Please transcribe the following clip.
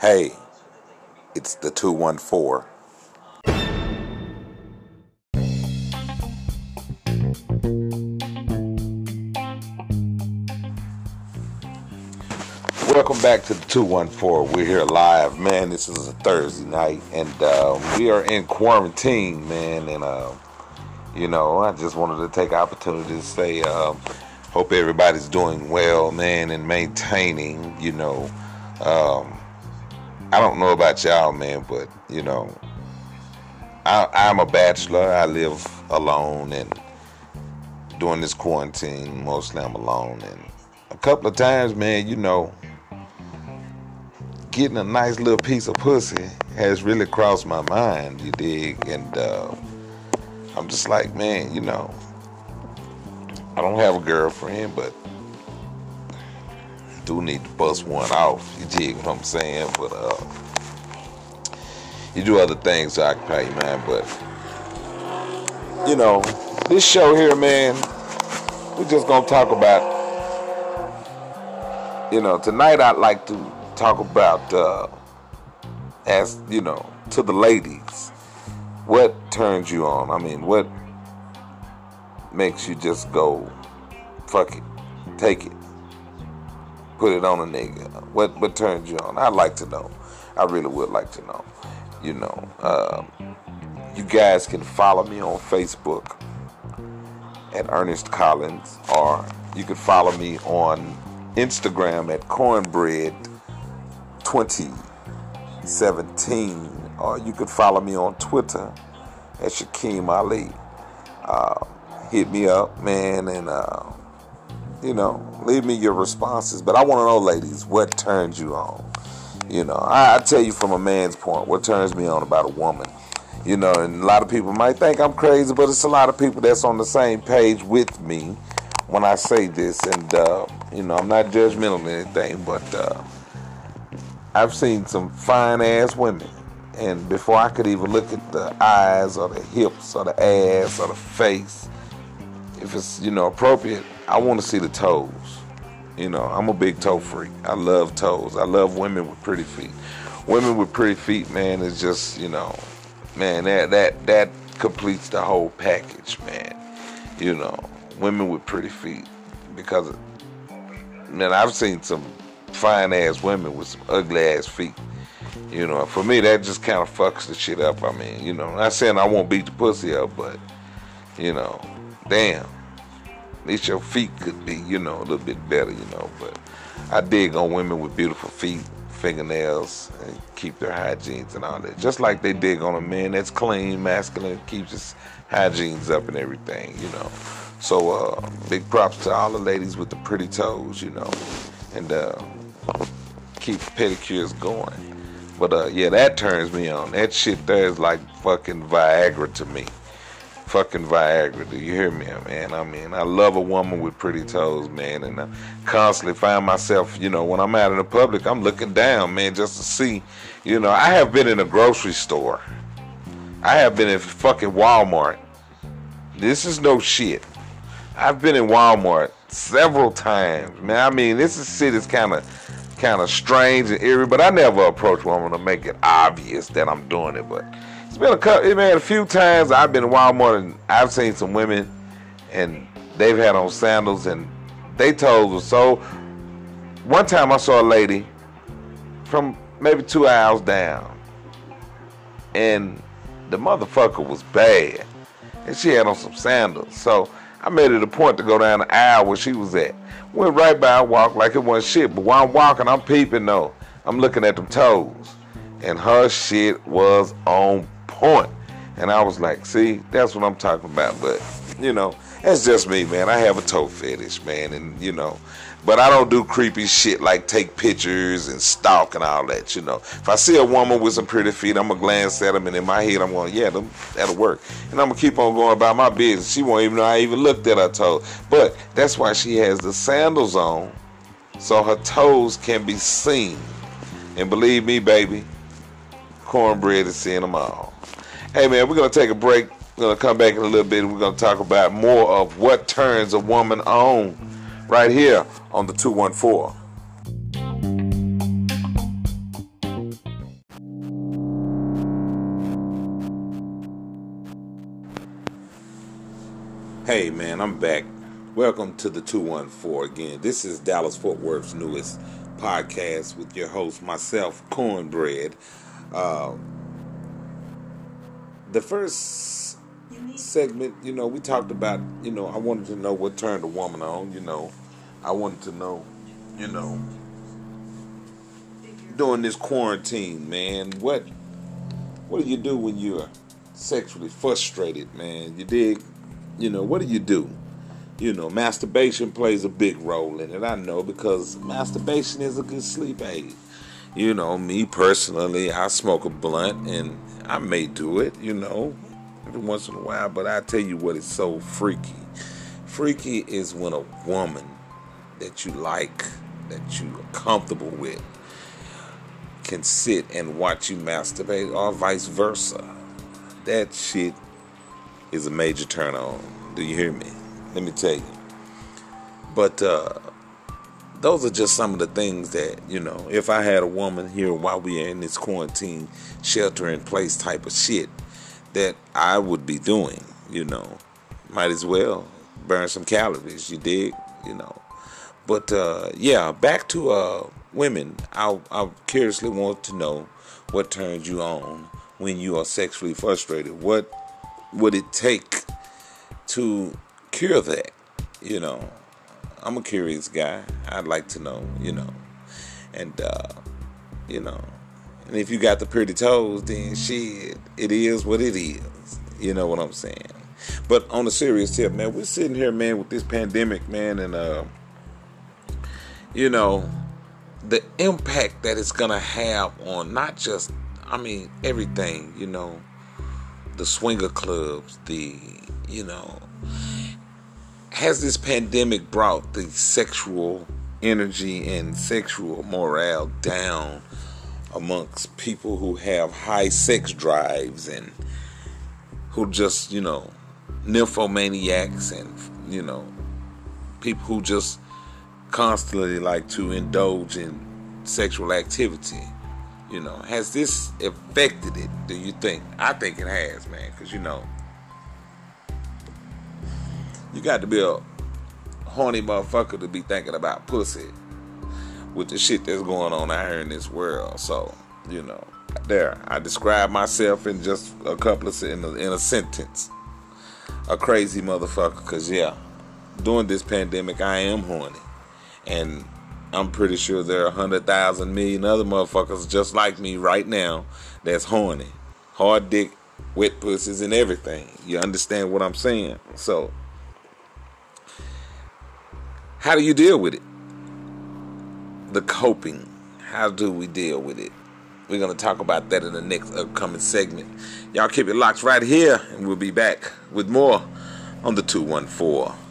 Hey, it's the 214. Welcome back to the 214. We're here live, man. This is a Thursday night, and uh, we are in quarantine, man. And, uh, you know, I just wanted to take opportunity to say, uh, hope everybody's doing well, man, and maintaining, you know. Um, I don't know about y'all, man, but, you know, I, I'm a bachelor. I live alone, and during this quarantine, mostly I'm alone. And a couple of times, man, you know, getting a nice little piece of pussy has really crossed my mind, you dig? And uh, I'm just like, man, you know, I don't have a girlfriend, but do need to bust one off. You dig what I'm saying? But uh, you do other things to occupy your mind. But you know, this show here, man, we're just gonna talk about. You know, tonight I'd like to talk about, uh, as you know, to the ladies, what turns you on? I mean, what makes you just go, fuck it, take it, put it on a nigga? What what turns you on? I'd like to know. I really would like to know. You know, um, you guys can follow me on Facebook at Ernest Collins, or you can follow me on Instagram at Cornbread 2017, or you could follow me on Twitter at Shakeem Ali. Uh, hit me up, man, and uh, you know, leave me your responses. But I want to know, ladies, what turns you on? You know, I, I tell you from a man's point, what turns me on about a woman. You know, and a lot of people might think I'm crazy, but it's a lot of people that's on the same page with me when I say this. And, uh, you know, I'm not judgmental or anything, but uh, I've seen some fine ass women. And before I could even look at the eyes or the hips or the ass or the face, if it's, you know, appropriate, I want to see the toes. You know, I'm a big toe freak. I love toes. I love women with pretty feet. Women with pretty feet, man, is just, you know, man, that that that completes the whole package, man. You know, women with pretty feet. Because man, I've seen some fine ass women with some ugly ass feet. You know, for me that just kind of fucks the shit up. I mean, you know, not saying I won't beat the pussy up, but you know, damn, at least your feet could be, you know, a little bit better, you know. But I dig on women with beautiful feet, fingernails, and keep their hygienes and all that. Just like they dig on a man that's clean, masculine, keeps his hygienes up and everything, you know. So uh, big props to all the ladies with the pretty toes, you know, and uh, keep pedicures going. But uh, yeah, that turns me on. That shit there is like fucking Viagra to me. Fucking Viagra. Do you hear me, man? I mean, I love a woman with pretty toes, man, and I constantly find myself, you know, when I'm out in the public, I'm looking down, man, just to see. You know, I have been in a grocery store. I have been in fucking Walmart. This is no shit. I've been in Walmart several times, man. I mean, this is shit kind of kind of strange and eerie, but I never approach women to make it obvious that I'm doing it. But been a couple, man, a few times I've been in Walmart and I've seen some women and they've had on sandals and they toes were so. One time I saw a lady from maybe two aisles down, and the motherfucker was bad, and she had on some sandals. So I made it a point to go down the aisle where she was at. Went right by, walked like it wasn't shit. But while I'm walking, I'm peeping though. I'm looking at them toes. And her shit was on point. And I was like, see, that's what I'm talking about. But, you know, that's just me, man. I have a toe fetish, man. And, you know, but I don't do creepy shit like take pictures and stalk and all that, you know. If I see a woman with some pretty feet, I'm going to glance at them and in my head I'm going, yeah, them, that'll work. And I'm going to keep on going about my business. She won't even know I even looked at her toes. But that's why she has the sandals on so her toes can be seen. And believe me, baby, cornbread is seeing them all. Hey, man, we're going to take a break. We're going to come back in a little bit and we're going to talk about more of what turns a woman on right here on the 214. Hey man, I'm back. Welcome to the 214 again. This is Dallas Fort Worth's newest podcast with your host, myself, Cornbread. Uh, the first segment, you know, we talked about, you know, I wanted to know what turned a woman on, you know. I wanted to know, you know, during this quarantine, man, what what do you do when you're sexually frustrated, man? You dig? You know, what do you do? You know, masturbation plays a big role in it. I know because masturbation is a good sleep aid. You know, me personally, I smoke a blunt and I may do it, you know, every once in a while, but I tell you what is so freaky. Freaky is when a woman that you like, that you are comfortable with, can sit and watch you masturbate or vice versa. That shit is a major turn on. Do you hear me? Let me tell you. But uh, those are just some of the things that, you know, if I had a woman here while we are in this quarantine, shelter in place type of shit, that I would be doing, you know. Might as well burn some calories, you dig? You know. But uh, yeah, back to uh, women. I, I curiously want to know what turns you on when you are sexually frustrated. What would it take to cure that? You know, I'm a curious guy. I'd like to know, you know. And, uh, you know, and if you got the pretty toes, then shit, it is what it is. You know what I'm saying? But on a serious tip, man, we're sitting here, man, with this pandemic, man, and, uh, you know, the impact that it's to have on not just I mean, everything, you know, the swinger clubs, the, you know, has this pandemic brought the sexual energy and sexual morale down amongst people who have high sex drives and who just, you know, nymphomaniacs and, you know, people who just constantly like to indulge in sexual activity you know, has this affected it? Do you think? I think it has, man. Because you know, you got to be a horny motherfucker to be thinking about pussy with the shit that's going on out here in this world. So you know, there I describe myself in just a couple of in a, in a sentence. A crazy motherfucker. Cause yeah, during this pandemic, I am horny, and I'm pretty sure there are 100,000 million other motherfuckers just like me right now that's horny. Hard dick, wet pussies, and everything. You understand what I'm saying? So, how do you deal with it? The coping. How do we deal with it? We're going to talk about that in the next upcoming segment. Y'all keep it locked right here, and we'll be back with more on the 214.